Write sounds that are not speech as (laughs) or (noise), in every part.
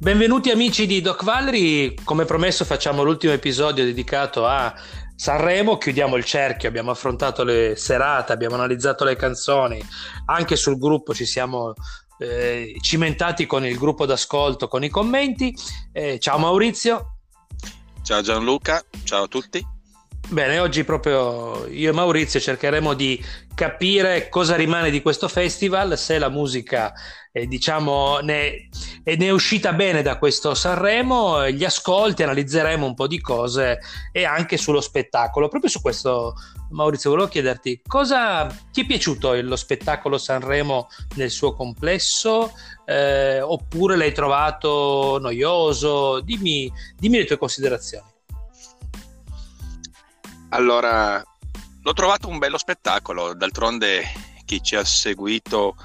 Benvenuti amici di Doc Valery, come promesso facciamo l'ultimo episodio dedicato a Sanremo, chiudiamo il cerchio, abbiamo affrontato le serate, abbiamo analizzato le canzoni, anche sul gruppo ci siamo eh, cimentati con il gruppo d'ascolto, con i commenti. Eh, ciao Maurizio. Ciao Gianluca, ciao a tutti. Bene, oggi proprio io e Maurizio cercheremo di capire cosa rimane di questo festival, se la musica eh, diciamo ne, ne, è uscita bene da questo Sanremo, gli ascolti, analizzeremo un po' di cose e anche sullo spettacolo. Proprio su questo Maurizio volevo chiederti cosa ti è piaciuto lo spettacolo Sanremo nel suo complesso eh, oppure l'hai trovato noioso? Dimmi, dimmi le tue considerazioni. Allora, l'ho trovato un bello spettacolo, d'altronde chi ci ha seguito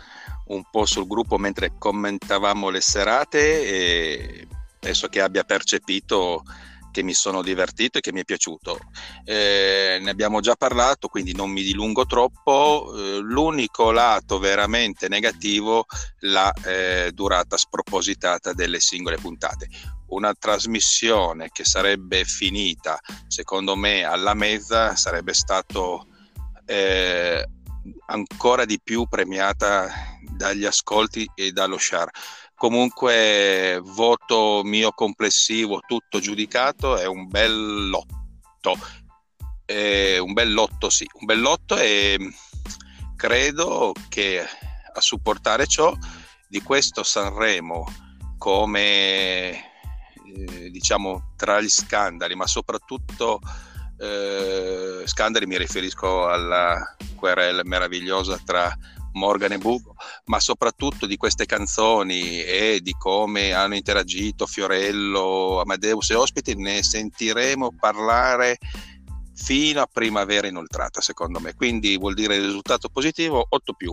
un po' sul gruppo mentre commentavamo le serate penso che abbia percepito che mi sono divertito e che mi è piaciuto. Eh, ne abbiamo già parlato, quindi non mi dilungo troppo. Eh, l'unico lato veramente negativo, la eh, durata spropositata delle singole puntate una trasmissione che sarebbe finita, secondo me, alla mezza sarebbe stato eh, ancora di più premiata dagli ascolti e dallo share. Comunque, voto mio complessivo, tutto giudicato, è un bel lotto. È un bel lotto, sì, un bel lotto e credo che a supportare ciò di questo Sanremo come eh, diciamo tra gli scandali, ma soprattutto eh, scandali mi riferisco alla querela meravigliosa tra Morgan e Bugo, ma soprattutto di queste canzoni e di come hanno interagito Fiorello, Amadeus e ospiti, ne sentiremo parlare fino a primavera inoltrata, secondo me. Quindi vuol dire risultato positivo 8 più.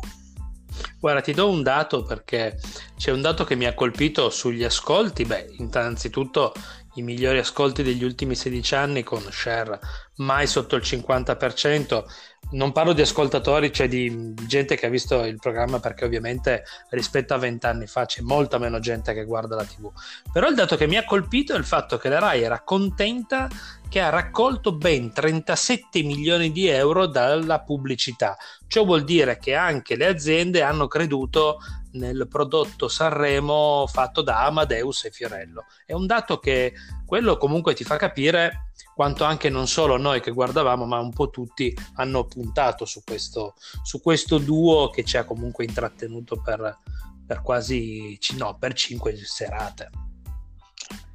Guarda, ti do un dato perché c'è un dato che mi ha colpito sugli ascolti. Beh, innanzitutto i migliori ascolti degli ultimi 16 anni con share mai sotto il 50%. Non parlo di ascoltatori, cioè di gente che ha visto il programma perché ovviamente rispetto a 20 anni fa c'è molta meno gente che guarda la TV. Però il dato che mi ha colpito è il fatto che la RAI era contenta che ha raccolto ben 37 milioni di euro dalla pubblicità. Ciò vuol dire che anche le aziende hanno creduto nel prodotto Sanremo fatto da Amadeus e Fiorello. È un dato che quello comunque ti fa capire quanto anche non solo noi che guardavamo, ma un po' tutti hanno puntato su questo, su questo duo che ci ha comunque intrattenuto per, per quasi no, per cinque serate.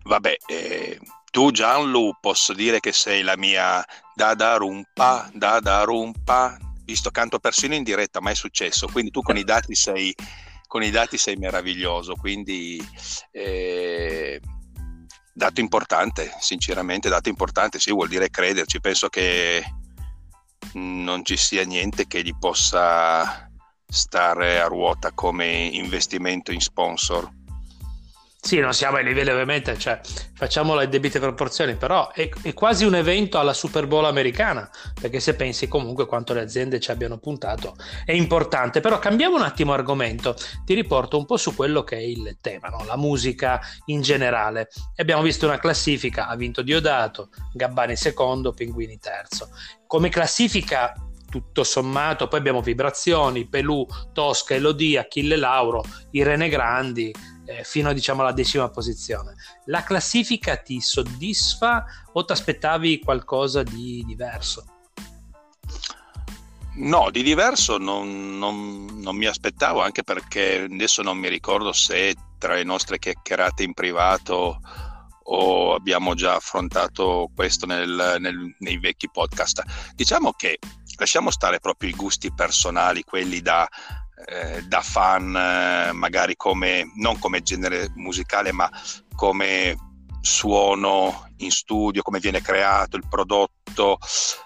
Vabbè, eh, tu Gianlu posso dire che sei la mia dada rumpa, dada rumpa, visto canto persino in diretta, ma è successo, quindi tu con i dati sei, con i dati sei meraviglioso, quindi eh, dato importante, sinceramente dato importante, sì, vuol dire crederci, penso che non ci sia niente che gli possa stare a ruota come investimento in sponsor. Sì, non siamo ai livelli ovviamente, cioè facciamo le debite proporzioni, però è, è, quasi un evento alla Super Bowl americana, perché se pensi comunque quanto le aziende ci abbiano puntato è importante. Però cambiamo un attimo argomento, ti riporto un po' su quello che è il tema, no? la musica in generale. Abbiamo visto una classifica, ha vinto Diodato, Gabbani secondo, Pinguini terzo. Come classifica tutto sommato, poi abbiamo Vibrazioni, Pelù, Tosca, Elodie, Achille Lauro, Irene Grandi, eh, fino diciamo alla decima posizione. La classifica ti soddisfa o ti aspettavi qualcosa di diverso? No, di diverso non, non, non, mi aspettavo, anche perché adesso non mi ricordo se tra le nostre chiacchierate in privato o abbiamo già affrontato questo nel, nel, nei vecchi podcast. Diciamo che lasciamo stare proprio i gusti personali, quelli da eh, da fan, eh, magari come, non come genere musicale, ma come suono in studio, come viene creato il prodotto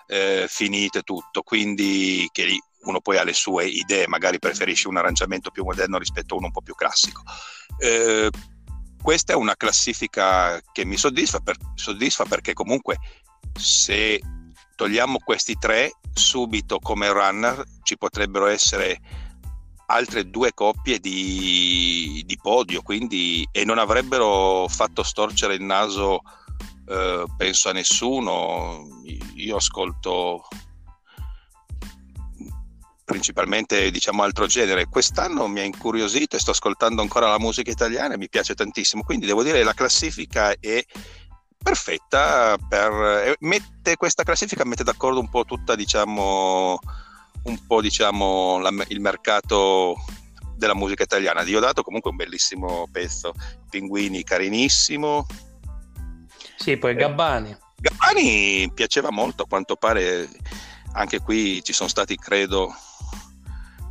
eh, finito e tutto. Quindi che uno poi ha le sue idee, magari preferisce un arrangiamento più moderno rispetto a uno un po' più classico. Eh, questa è una classifica che mi soddisfa, per, soddisfa perché comunque se togliamo questi tre, subito come runner ci potrebbero essere altre due coppie di, di podio, quindi, e non avrebbero fatto storcere il naso, eh, penso a nessuno. Io ascolto principalmente diciamo altro genere. Quest'anno mi ha incuriosito e sto ascoltando ancora la musica italiana e mi piace tantissimo, quindi devo dire la classifica è perfetta per, eh, mette, questa classifica mette d'accordo un po' tutta diciamo un po' diciamo la, il mercato della musica italiana. Diodato comunque un bellissimo pezzo, Pinguini carinissimo. Sì, poi Gabbani. Gabbani piaceva molto, a quanto pare anche qui ci sono stati, credo,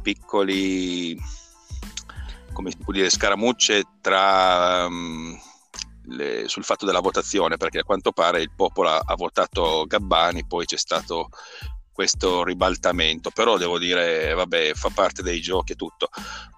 piccoli, come si può dire, scaramucce tra, um, le, sul fatto della votazione, perché a quanto pare il popolo ha, ha votato Gabbani, poi c'è stato questo ribaltamento, però devo dire, vabbè, fa parte dei giochi e tutto,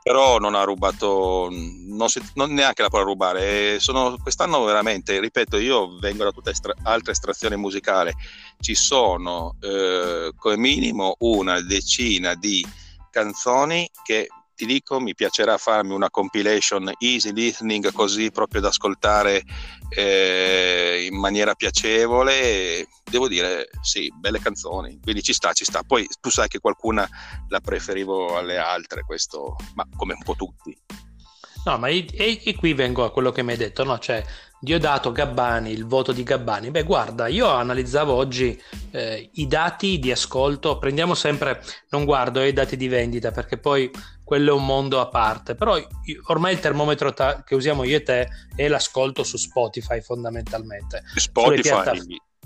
però non ha rubato, non, si, non neanche la può rubare, sono, quest'anno veramente, ripeto, io vengo da tutta estra, altra estrazione musicale, ci sono eh, come minimo una decina di canzoni che ti dico mi piacerà farmi una compilation easy listening così proprio da ascoltare eh, in maniera piacevole. Devo dire sì belle canzoni. Quindi ci sta ci sta. Poi tu sai che qualcuna la preferivo alle altre questo ma come un po' tutti. No ma e, e qui vengo a quello che mi hai detto no? Cioè Diodato, Gabbani, il voto di Gabbani. Beh, guarda, io analizzavo oggi eh, i dati di ascolto, prendiamo sempre, non guardo i dati di vendita perché poi quello è un mondo a parte, però io, ormai il termometro ta- che usiamo io e te è l'ascolto su Spotify fondamentalmente. Spotify,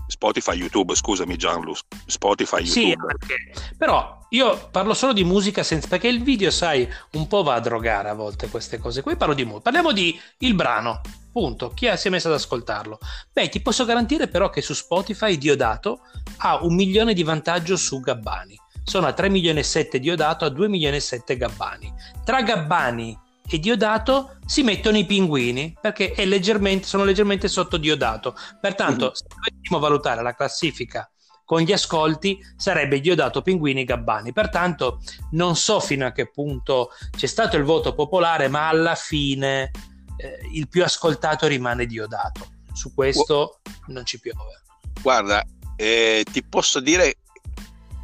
Spotify, YouTube, scusami Gianlu, Spotify, YouTube. Sì, perché, però io parlo solo di musica senza, perché il video, sai, un po' va a drogare a volte queste cose. Qui parlo di musica, parliamo di il brano, punto. Chi si è messo ad ascoltarlo? Beh, ti posso garantire però che su Spotify Diodato ha un milione di vantaggio su Gabbani. Sono a 3 milioni e 7 Diodato, a 2 milioni e 7 Gabbani. Tra Gabbani e Diodato si mettono i pinguini perché leggermente, sono leggermente sotto Diodato. Pertanto, mm. se dovessimo valutare la classifica con gli ascolti, sarebbe Diodato, Pinguini, Gabbani. Pertanto, non so fino a che punto c'è stato il voto popolare, ma alla fine eh, il più ascoltato rimane Diodato. Su questo non ci piove. Guarda, eh, ti posso dire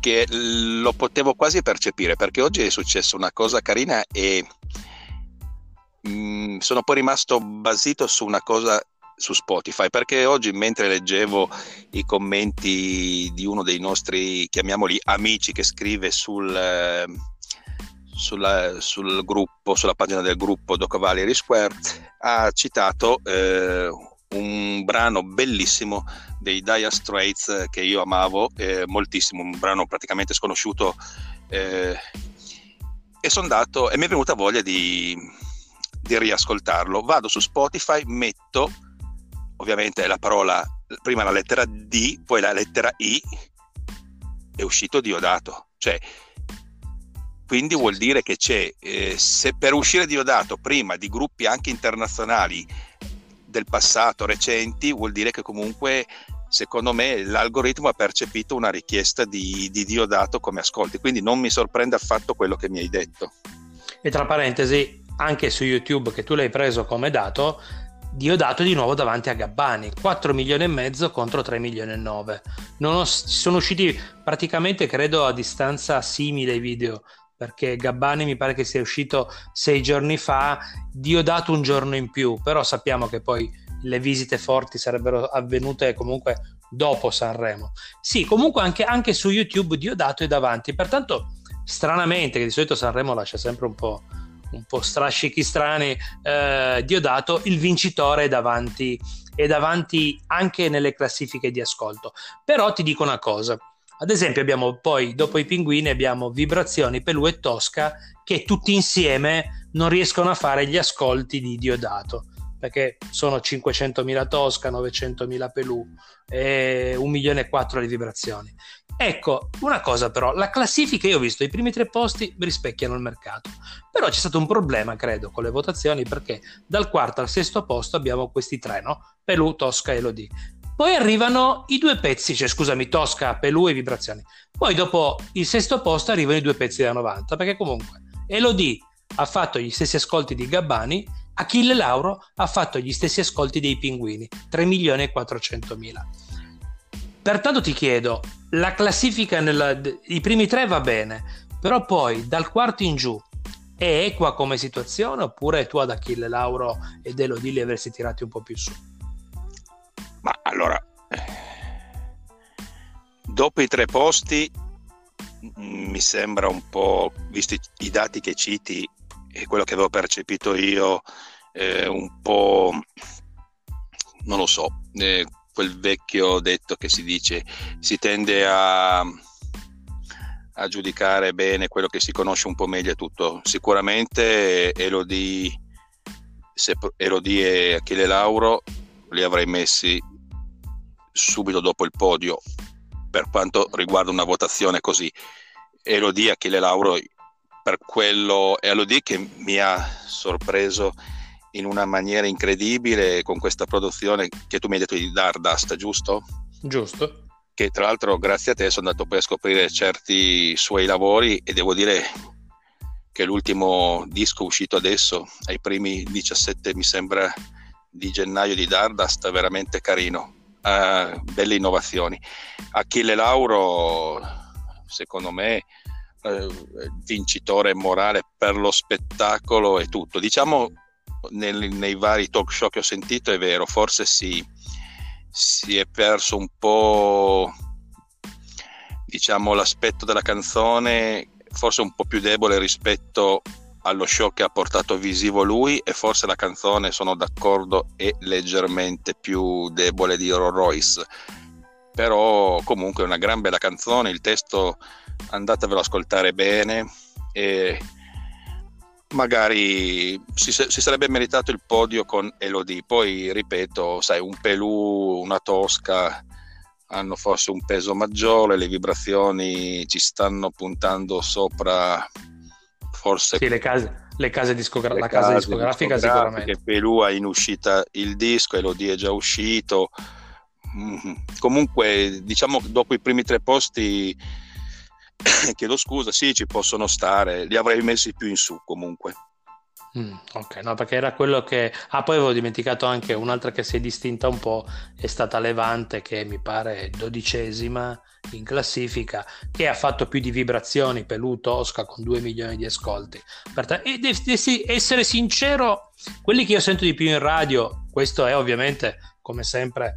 che lo potevo quasi percepire perché oggi è successa una cosa carina e Mm, sono poi rimasto basito su una cosa su Spotify perché oggi mentre leggevo i commenti di uno dei nostri chiamiamoli amici che scrive sul, sulla, sul gruppo sulla pagina del gruppo Doc Valley Square ha citato eh, un brano bellissimo dei Dire Straits che io amavo eh, moltissimo un brano praticamente sconosciuto eh, e sono andato e mi è venuta voglia di di riascoltarlo. Vado su Spotify, metto ovviamente la parola, prima la lettera D, poi la lettera I, è uscito Diodato. Cioè, quindi vuol dire che c'è, eh, se per uscire Diodato prima di gruppi anche internazionali del passato, recenti, vuol dire che comunque secondo me l'algoritmo ha percepito una richiesta di, di Diodato come ascolti, quindi non mi sorprende affatto quello che mi hai detto. E tra parentesi, anche su YouTube che tu l'hai preso come dato, Diodato di nuovo davanti a Gabbani, 4 milioni e mezzo contro 3 milioni e 9. Ho, sono usciti praticamente, credo, a distanza simile i video, perché Gabbani mi pare che sia uscito sei giorni fa, Diodato un giorno in più, però sappiamo che poi le visite forti sarebbero avvenute comunque dopo Sanremo. Sì, comunque anche, anche su YouTube Diodato è davanti, pertanto stranamente, che di solito Sanremo lascia sempre un po' un po' strascichi strani, eh, Diodato, il vincitore è davanti, è davanti anche nelle classifiche di ascolto. Però ti dico una cosa, ad esempio abbiamo poi, dopo i pinguini, abbiamo Vibrazioni, Pelù e Tosca che tutti insieme non riescono a fare gli ascolti di Diodato perché sono 500.000 Tosca, 900.000 Pelù e 1 milione e 4 le vibrazioni. Ecco, una cosa però, la classifica io ho visto, i primi tre posti rispecchiano il mercato, però c'è stato un problema credo con le votazioni perché dal quarto al sesto posto abbiamo questi tre, no? Pelù, Tosca e Elodie. Poi arrivano i due pezzi, cioè scusami, Tosca, Pelù e vibrazioni. Poi dopo il sesto posto arrivano i due pezzi da 90, perché comunque Elodie ha fatto gli stessi ascolti di Gabbani, Achille Lauro ha fatto gli stessi ascolti dei Pinguini, 3 milioni e 400 mila. Pertanto ti chiedo, la classifica nella, i primi tre va bene, però poi dal quarto in giù è equa come situazione oppure tu ad Achille Lauro ed Elodie li avresti tirati un po' più su? Ma allora, dopo i tre posti mm, mi sembra un po', visti i dati che citi e quello che avevo percepito io, eh, un po', non lo so, eh, quel vecchio detto che si dice, si tende a, a giudicare bene quello che si conosce un po' meglio e tutto. Sicuramente Elodie, se, Elodie e Achille Lauro li avrei messi subito dopo il podio per quanto riguarda una votazione così. Elodie Achille Lauro per quello è Elodie che mi ha sorpreso in una maniera incredibile con questa produzione che tu mi hai detto di Dardust, giusto? Giusto. Che tra l'altro grazie a te sono andato poi a scoprire certi suoi lavori e devo dire che l'ultimo disco uscito adesso, ai primi 17 mi sembra di gennaio di Dardust, veramente carino, uh, belle innovazioni. Achille Lauro, secondo me, uh, vincitore morale per lo spettacolo e tutto. Diciamo nel, nei vari talk show che ho sentito è vero, forse si, si è perso un po' diciamo l'aspetto della canzone forse un po' più debole rispetto allo show che ha portato visivo lui e forse la canzone sono d'accordo è leggermente più debole di Rolls Royce però comunque è una gran bella canzone il testo andatevelo ad ascoltare bene e magari si, si, sarebbe meritato il podio con Elodie. Poi, ripeto, sai, un Pelù, una Tosca hanno forse un peso maggiore, le vibrazioni ci stanno puntando sopra forse... Sì, le case, le case discogra- le la casa discografica sicuramente. Pelù ha in uscita il disco, Elodie è già uscito. Mm-hmm. Comunque, diciamo, dopo i primi tre posti (coughs) chiedo scusa, sì, ci possono stare, li avrei messi più in su comunque. Mm, ok, no, perché era quello che. Ah, poi avevo dimenticato anche un'altra che si è distinta un po', è stata Levante, che mi pare dodicesima in classifica, che ha fatto più di vibrazioni, Pelù Tosca con 2 milioni di ascolti. E devi essere sincero, quelli che io sento di più in radio, questo è ovviamente, come sempre,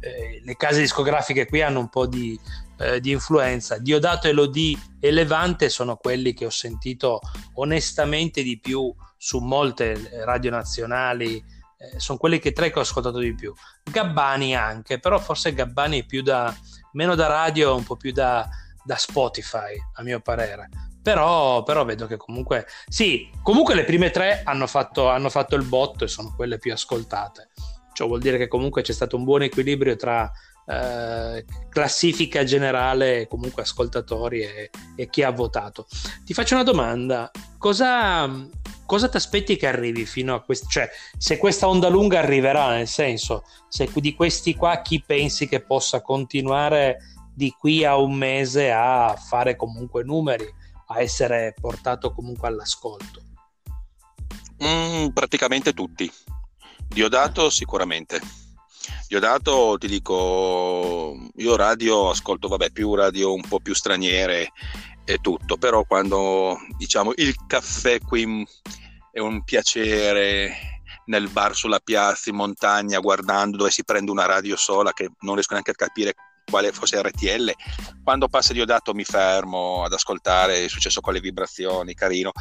eh, le case discografiche qui hanno un po' di eh, di influenza. Diodato, Elodie e Levante sono quelli che ho sentito onestamente di più su molte radio nazionali, eh, sono quelli che tre che ho ascoltato di più. Gabbani anche, però forse Gabbani è più da, meno da radio, un po' più da, da Spotify, a mio parere. Però, però, vedo che comunque sì, comunque le prime tre hanno fatto, hanno fatto il botto e sono quelle più ascoltate. Ciò vuol dire che comunque c'è stato un buon equilibrio tra eh, classifica generale, comunque ascoltatori e, e, chi ha votato. Ti faccio una domanda: cosa, cosa ti aspetti che arrivi fino a questo? Cioè, se questa onda lunga arriverà, nel senso, se di questi qua chi pensi che possa continuare di qui a un mese a fare comunque numeri, a essere portato comunque all'ascolto? Mm, praticamente tutti. Diodato sicuramente Diodato ti dico, io radio ascolto, vabbè, più radio un po' più straniere e tutto, però quando diciamo il caffè qui è un piacere nel bar sulla piazza in montagna guardando dove si prende una radio sola che non riesco neanche a capire quale fosse RTL. Quando passa Diodato mi fermo ad ascoltare, è successo con le vibrazioni, carino.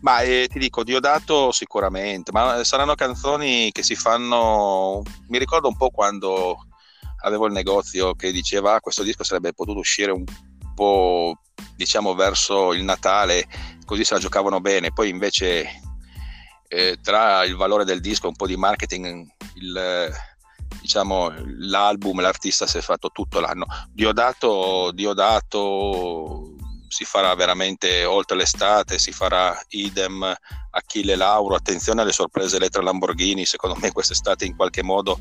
Ma eh, ti dico, Diodato sicuramente, ma saranno canzoni che si fanno... Mi ricordo un po' quando avevo il negozio che diceva ah, questo disco sarebbe potuto uscire un po' diciamo verso il Natale, così se la giocavano bene. Poi invece eh, tra il valore del disco e un po' di marketing, il diciamo, l'album, l'artista si è fatto tutto l'anno. Diodato, Diodato si farà veramente oltre l'estate, si farà idem Achille Lauro, attenzione alle sorprese Elettra Lamborghini, secondo me quest'estate in qualche modo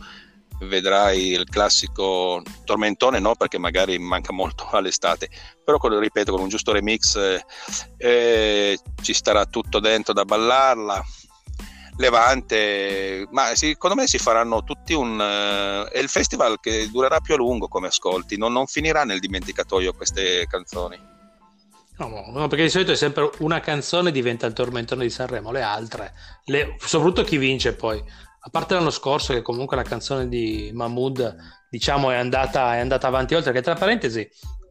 vedrai il classico tormentone, no perché magari manca molto (laughs) all'estate, però con, ripeto con un giusto remix eh, ci starà tutto dentro da ballarla. Levante, ma secondo me si faranno tutti un... Uh, è il festival che durerà più a lungo come ascolti, non, non finirà nel dimenticatoio queste canzoni. No, perché di solito è sempre una canzone diventa il tormentone di Sanremo, le altre, le, soprattutto chi vince poi. A parte l'anno scorso, che comunque la canzone di Mahmood, diciamo, è andata, è andata avanti oltre, che tra parentesi,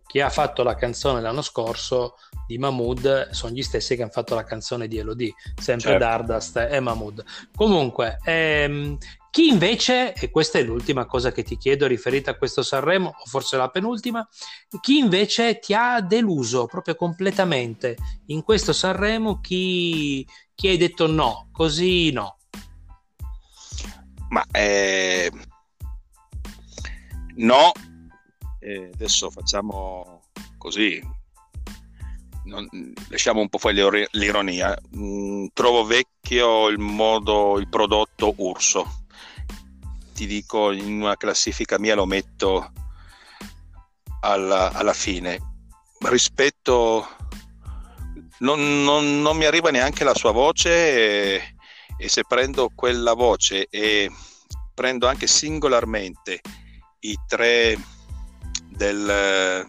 chi ha fatto la canzone l'anno scorso di Mahmood sono gli stessi che hanno fatto la canzone di Elodie, sempre certo. Dardust e Mahmood. Comunque, ehm, chi invece, e questa è l'ultima cosa che ti chiedo riferita a questo Sanremo, o forse la penultima, chi invece ti ha deluso proprio completamente in questo Sanremo, chi, chi hai detto no, così no? Ma eh, no, eh, adesso facciamo così, non, lasciamo un po' fuori l'ironia. Mm, trovo vecchio il modo, il prodotto Urso. Ti dico, in una classifica mia lo metto alla, alla fine. Rispetto, non, non, non, mi arriva neanche la sua voce e, e se prendo quella voce e prendo anche singolarmente i tre del,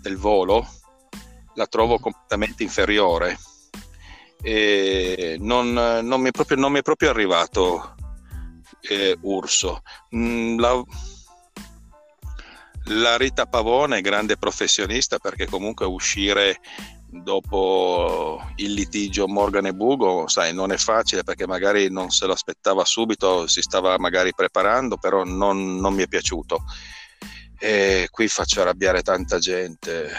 del volo, la trovo completamente inferiore. E non, non, mi, è proprio, non mi è proprio arrivato eh, Urso. Mm, la, la Rita Pavone grande professionista perché comunque uscire dopo il litigio Morgan e Bugo, sai, non è facile perché magari non se lo aspettava subito, si stava magari preparando, però non, non mi è piaciuto. E qui faccio arrabbiare tanta gente.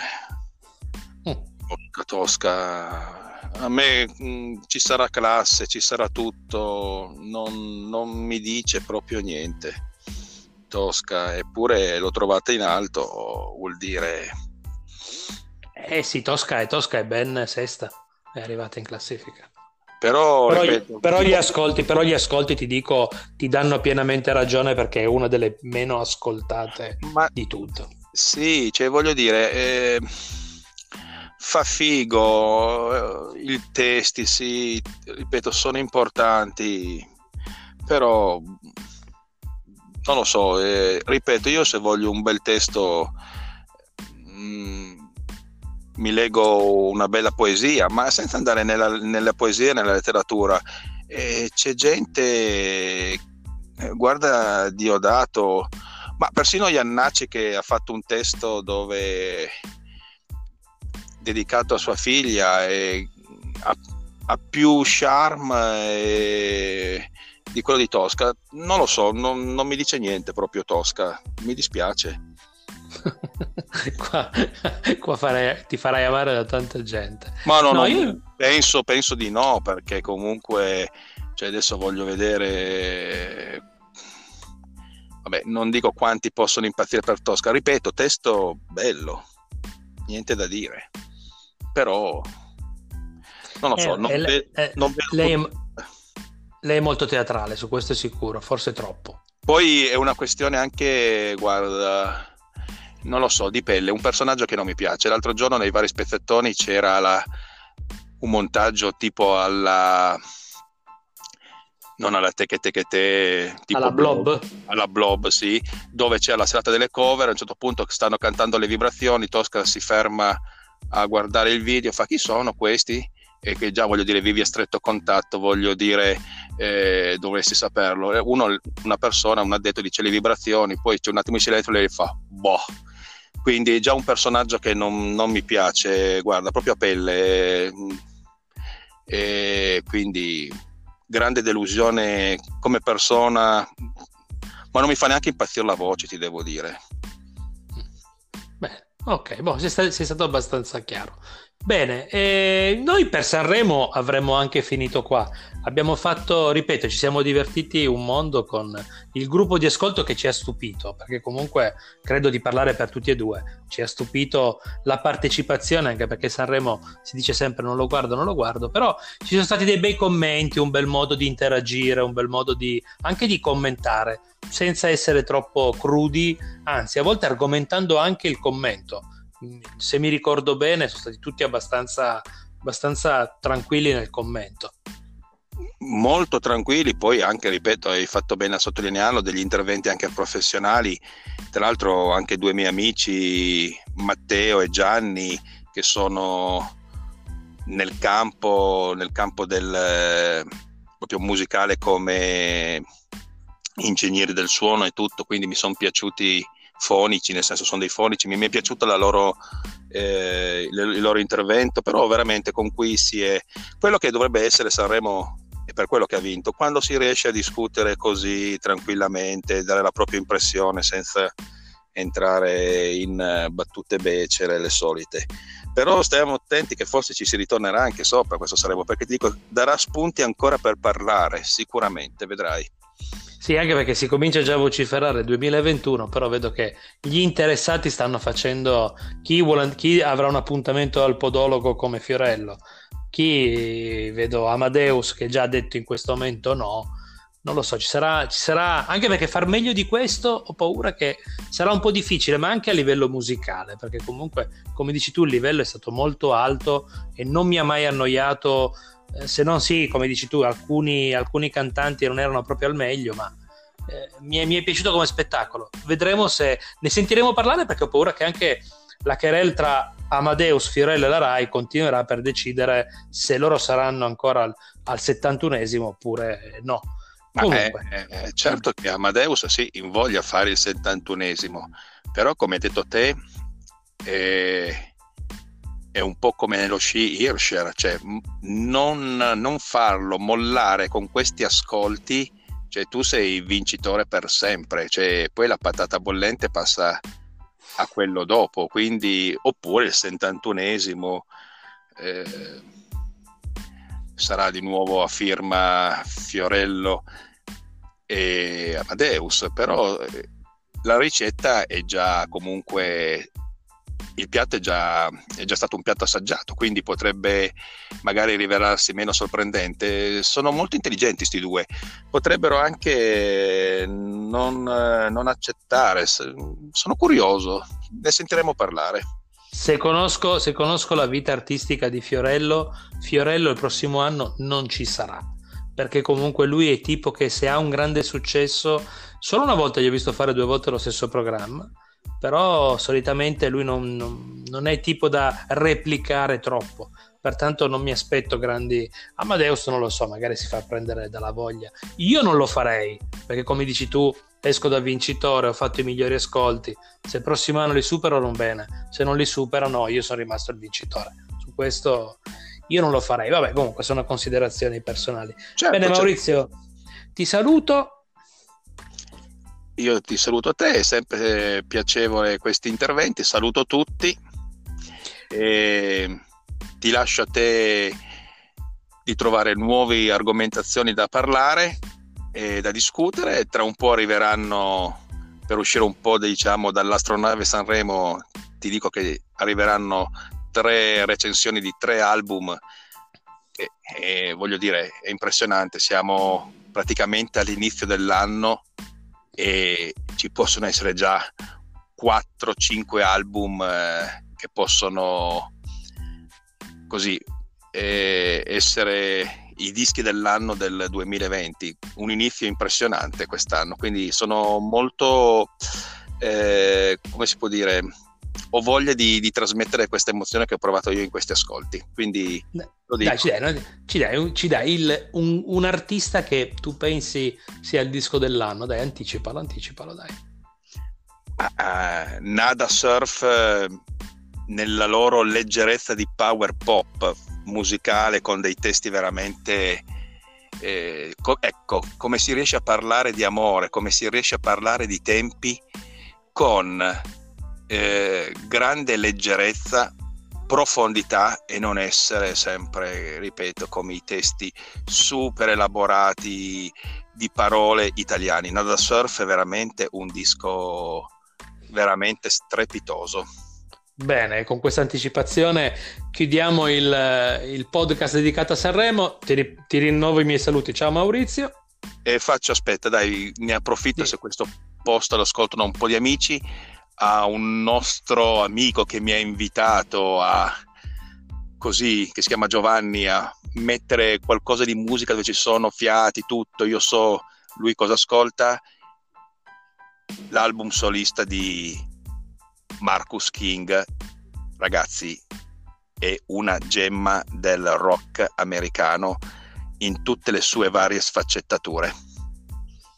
Porca tosca, a me mh, mm, ci sarà classe, ci sarà tutto, non, non, mi dice proprio niente. Tosca, eppure l'ho trovata in alto, vuol dire... Eh sì, Tosca è, Tosca è ben sesta, è arrivata in classifica. Però, però, ripeto, però, gli ascolti, però, gli ascolti, ti dico, ti danno pienamente ragione perché è una delle meno ascoltate Ma, di tutto. Sì, cioè voglio dire... Eh fa figo, eh, i testi, sì, ripeto, sono importanti, però non lo so, eh, ripeto, io se voglio un bel testo mh, mm, mi leggo una bella poesia, ma senza andare nella, nella poesia e nella letteratura. E c'è gente, eh, guarda Diodato, ma persino Iannacci che ha fatto un testo dove dedicato a sua figlia e ha, ha più charme di quello di Tosca. Non lo so, non, non mi dice niente proprio Tosca, mi dispiace. (laughs) qua, qua farei, ti farai amare da tanta gente. Ma no, no, no io... penso, penso di no, perché comunque cioè adesso voglio vedere. Vabbè, non dico quanti possono impazzire per Tosca, ripeto, testo bello, niente da dire però non lo so, eh, non, eh, ve- eh, non vedo... Lei è, lei è molto teatrale, su questo è sicuro, forse troppo. Poi è una questione anche, guarda, non lo so, di pelle, un personaggio che non mi piace. L'altro giorno nei vari spezzettoni c'era la, un montaggio tipo alla non alla teche teche te tipo alla blob alla blob sì dove c'è la serata delle cover a un certo punto stanno cantando le vibrazioni Tosca si ferma a guardare il video, fa chi sono questi? E che già voglio dire vivi a stretto contatto, voglio dire eh, dovresti saperlo. Uno, una persona, un addetto dice le vibrazioni, poi c'è un attimo di silenzio e lei fa boh. Quindi è già un personaggio che non, non mi piace, guarda, proprio a pelle. E quindi grande delusione come persona, ma non mi fa neanche impazzire la voce, ti devo dire. Ok, boh, sei stato abbastanza chiaro. Bene, eh, noi per Sanremo avremmo anche finito qua. Abbiamo fatto, ripeto, ci siamo divertiti un mondo con il gruppo di ascolto che ci ha stupito, perché comunque credo di parlare per tutti e due. Ci ha stupito la partecipazione, anche perché Sanremo si dice sempre non lo guardo, non lo guardo, però ci sono stati dei bei commenti, un bel modo di interagire, un bel modo di anche di commentare senza essere troppo crudi, anzi a volte argomentando anche il commento. Se mi ricordo bene, sono stati tutti abbastanza abbastanza tranquilli nel commento. Molto tranquilli, poi anche, ripeto, hai fatto bene a sottolinearlo, degli interventi anche professionali, tra l'altro anche due miei amici, Matteo e Gianni, che sono nel campo, nel campo del proprio musicale come ingegneri del suono e tutto, quindi mi sono piaciuti fonici, nel senso sono dei fonici, mi, mi è piaciuto loro, eh, il, loro intervento, però veramente con cui si è quello che dovrebbe essere Sanremo e per quello che ha vinto, quando si riesce a discutere così tranquillamente, dare la propria impressione senza entrare in eh, battute becere, le solite. Però stiamo attenti che forse ci si ritornerà anche sopra questo Sanremo, perché ti dico, darà spunti ancora per parlare, sicuramente, vedrai. Sì, anche perché si comincia già a vociferare 2021, però vedo che gli interessati stanno facendo chi, vuole, chi avrà un appuntamento al podologo come Fiorello, chi vedo Amadeus che già ha detto in questo momento no, non lo so, ci sarà, ci sarà, anche perché far meglio di questo ho paura che sarà un po' difficile, ma anche a livello musicale, perché comunque, come dici tu, il livello è stato molto alto e non mi ha mai annoiato se non sì, come dici tu, alcuni, alcuni cantanti non erano proprio al meglio, ma eh, mi, è, mi, è, piaciuto come spettacolo. Vedremo se ne sentiremo parlare perché ho paura che anche la querel tra Amadeus, Fiorello e la Rai continuerà per decidere se loro saranno ancora al, al 71esimo oppure no. Comunque. È, è, certo che Amadeus sì, invoglia fare il 71esimo, però come hai detto te, eh, è un po' come nello sci Hirscher, cioè non, non, farlo mollare con questi ascolti, cioè tu sei vincitore per sempre, cioè poi la patata bollente passa a quello dopo, quindi oppure il 71esimo eh, sarà di nuovo a firma Fiorello e Amadeus, però eh, la ricetta è già comunque il piatto è già, è già, stato un piatto assaggiato, quindi potrebbe magari rivelarsi meno sorprendente. Sono molto intelligenti questi due, potrebbero anche non, non accettare. Sono curioso, ne sentiremo parlare. Se conosco, se conosco la vita artistica di Fiorello, Fiorello il prossimo anno non ci sarà perché comunque lui è tipo che se ha un grande successo, solo una volta gli ho visto fare due volte lo stesso programma, però solitamente lui non, non, non, è tipo da replicare troppo. Pertanto non mi aspetto grandi Amadeus non lo so magari si fa prendere dalla voglia. Io non lo farei perché come dici tu esco da vincitore ho fatto i migliori ascolti. Se il prossimo anno li supero non bene. Se non li supero no io sono rimasto il vincitore. Su questo io non lo farei. Vabbè comunque sono considerazioni personali. Certo, bene certo. Maurizio ti saluto io ti saluto a te, è sempre piacevole questi interventi, saluto tutti e ti lascio a te di trovare nuove argomentazioni da parlare e da discutere. Tra un po' arriveranno, per uscire un po' diciamo, dall'astronave Sanremo, ti dico che arriveranno tre recensioni di tre album e, e voglio dire, è impressionante, siamo praticamente all'inizio dell'anno e ci possono essere già 4-5 album eh, che possono così eh, essere i dischi dell'anno del 2020 un inizio impressionante quest'anno quindi sono molto eh, come si può dire ho voglia di, di, trasmettere questa emozione che ho provato io in questi ascolti. Quindi lo dico. Dai, ci dai, ci dai, ci dai il, un, un, artista che tu pensi sia il disco dell'anno. Dai, anticipalo, anticipalo, dai. Uh, Nada Surf uh, nella loro leggerezza di power pop musicale con dei testi veramente eh, co- ecco come si riesce a parlare di amore come si riesce a parlare di tempi con eh, grande leggerezza, profondità e non essere sempre, ripeto, come i testi super elaborati di parole italiane. Nada Surf è veramente un disco veramente strepitoso. Bene, con questa anticipazione chiudiamo il, il podcast dedicato a Sanremo. Ti, ti, rinnovo i miei saluti. Ciao Maurizio. E faccio, aspetta, dai, ne approfitto sì. se questo post lo ascoltano un po' di amici a un nostro amico che mi ha invitato a così, che si chiama Giovanni, a mettere qualcosa di musica dove ci sono fiati, tutto, io so lui cosa ascolta, l'album solista di Marcus King, ragazzi, è una gemma del rock americano in tutte le sue varie sfaccettature.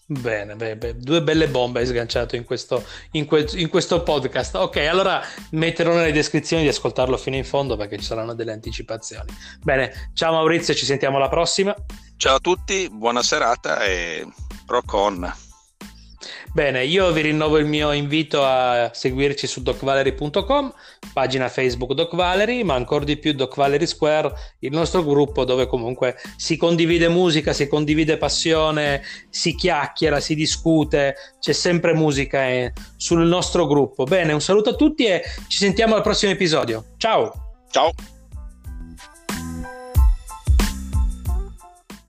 Bene, beh, beh, due belle bombe hai sganciato in questo, in, que- in questo, podcast. Ok, allora metterò nelle descrizioni di ascoltarlo fino in fondo perché ci saranno delle anticipazioni. Bene, ciao Maurizio, ci sentiamo alla prossima. Ciao a tutti, buona serata e rock on. Bene, io vi rinnovo il mio invito a seguirci su docvalery.com, pagina Facebook Doc Valery, ma ancora di più Doc Valery Square, il nostro gruppo dove comunque si condivide musica, si condivide passione, si chiacchiera, si discute, c'è sempre musica eh, sul nostro gruppo. Bene, un saluto a tutti e ci sentiamo al prossimo episodio. Ciao! Ciao!